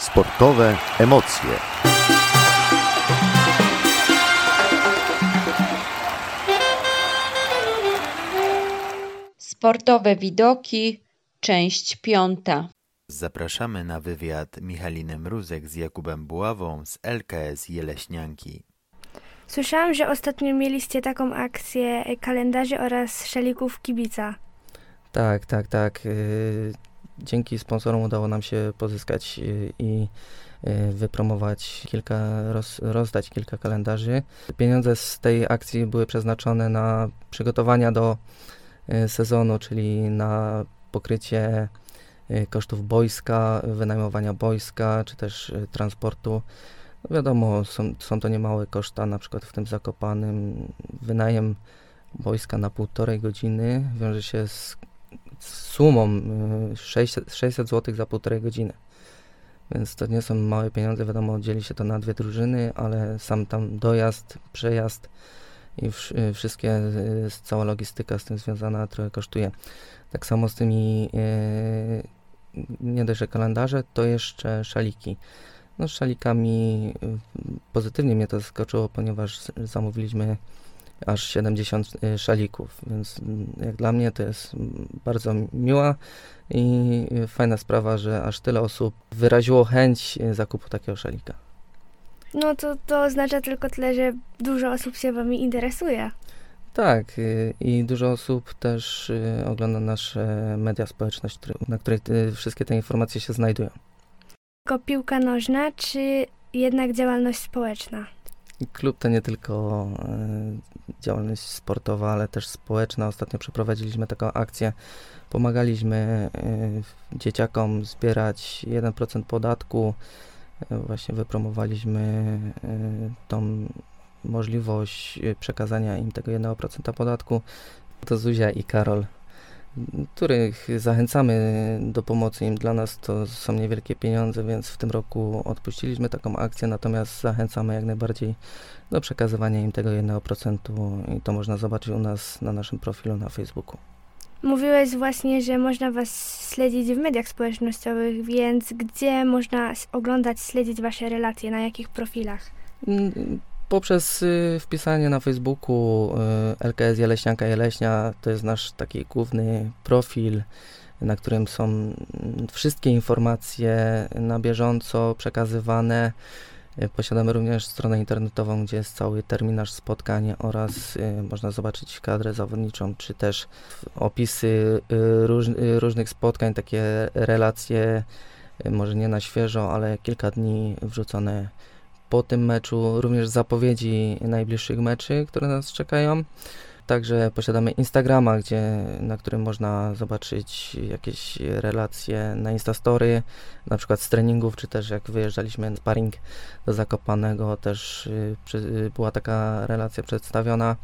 Sportowe emocje. Sportowe widoki, część piąta. Zapraszamy na wywiad Michalinę Mruzek z Jakubem Buławą z LKS Jeleśnianki. Słyszałam, że ostatnio mieliście taką akcję kalendarzy oraz szalików kibica. Tak, tak, tak. Dzięki sponsorom udało nam się pozyskać y, i y, wypromować kilka, roz, rozdać kilka kalendarzy. Pieniądze z tej akcji były przeznaczone na przygotowania do y, sezonu, czyli na pokrycie kosztów boiska, wynajmowania boiska, czy też transportu. No wiadomo, są, są to niemałe koszta, na przykład w tym Zakopanym wynajem boiska na półtorej godziny wiąże się z sumą y, 600, 600 zł za półtorej godziny. Więc to nie są małe pieniądze, wiadomo, dzieli się to na dwie drużyny, ale sam tam dojazd, przejazd i wsz- y, wszystkie, y, cała logistyka z tym związana trochę kosztuje. Tak samo z tymi, y, nie dość, że kalendarze, to jeszcze szaliki. No szalikami pozytywnie mnie to zaskoczyło, ponieważ zamówiliśmy aż 70 y, szalików, więc mm, jak dla mnie to jest mm, bardzo miła i fajna sprawa, że aż tyle osób wyraziło chęć y, zakupu takiego szalika. No to, to oznacza tylko tyle, że dużo osób się wami interesuje. Tak, y, i dużo osób też ogląda nasze media społeczność, które- na której y, wszystkie te informacje się znajdują. Tylko piłka nożna, czy jednak działalność społeczna? Klub to nie tylko e, działalność sportowa, ale też społeczna. Ostatnio przeprowadziliśmy taką akcję. Pomagaliśmy e, dzieciakom zbierać 1% podatku. E, właśnie wypromowaliśmy tą możliwość przekazania im tego 1% podatku. To Zuzia i Karol, których zachęcamy do pomocy im. Dla nas to są niewielkie pieniądze, więc w tym roku odpuściliśmy taką akcję, natomiast zachęcamy jak najbardziej do przekazywania im tego 1% i to można zobaczyć u nas na naszym profilu na Facebooku. Mówiłeś właśnie, że można was śledzić w mediach społecznościowych, więc gdzie można oglądać, śledzić wasze relacje, na jakich profilach? Poprzez y, wpisanie na Facebooku y, LKS Jeleśnianka Jeleśnia, to jest nasz taki główny profil, na którym są mm, wszystkie informacje na bieżąco przekazywane. Y, Posiadamy również stronę internetową, gdzie jest cały terminarz spotkań oraz y, można zobaczyć kadrę zawodniczą, czy też opisy y, róż, y, różnych spotkań, takie relacje, może nie na świeżo, ale kilka dni wrzucone po tym meczu, również zapowiedzi najbliższych meczy, które nas czekają. Także posiadamy Instagrama, gdzie, na którym można zobaczyć jakieś relacje na Instastory, na przykład z treningów, czy też jak wyjeżdżaliśmy na sparring do Zakopanego, też y, przy, y, była taka relacja przedstawiona.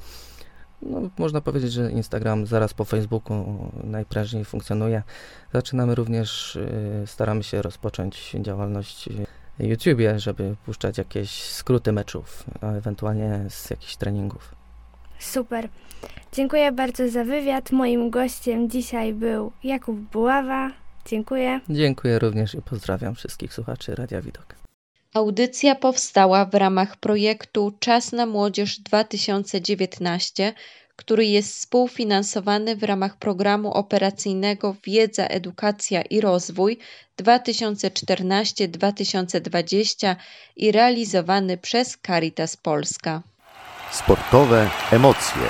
No, można powiedzieć, że Instagram zaraz po Facebooku najprężniej funkcjonuje. Zaczynamy również, y, staramy się rozpocząć działalność YouTubie, żeby puszczać jakieś skróty meczów, a ewentualnie z jakichś treningów. Super. Dziękuję bardzo za wywiad. Moim gościem dzisiaj był Jakub Buława. Dziękuję. Dziękuję również i pozdrawiam wszystkich słuchaczy Radia Widok. Audycja powstała w ramach projektu Czas na Młodzież 2019, który jest współfinansowany w ramach programu operacyjnego Wiedza, Edukacja i Rozwój 2014-2020 i realizowany przez Caritas Polska. Sportowe emocje.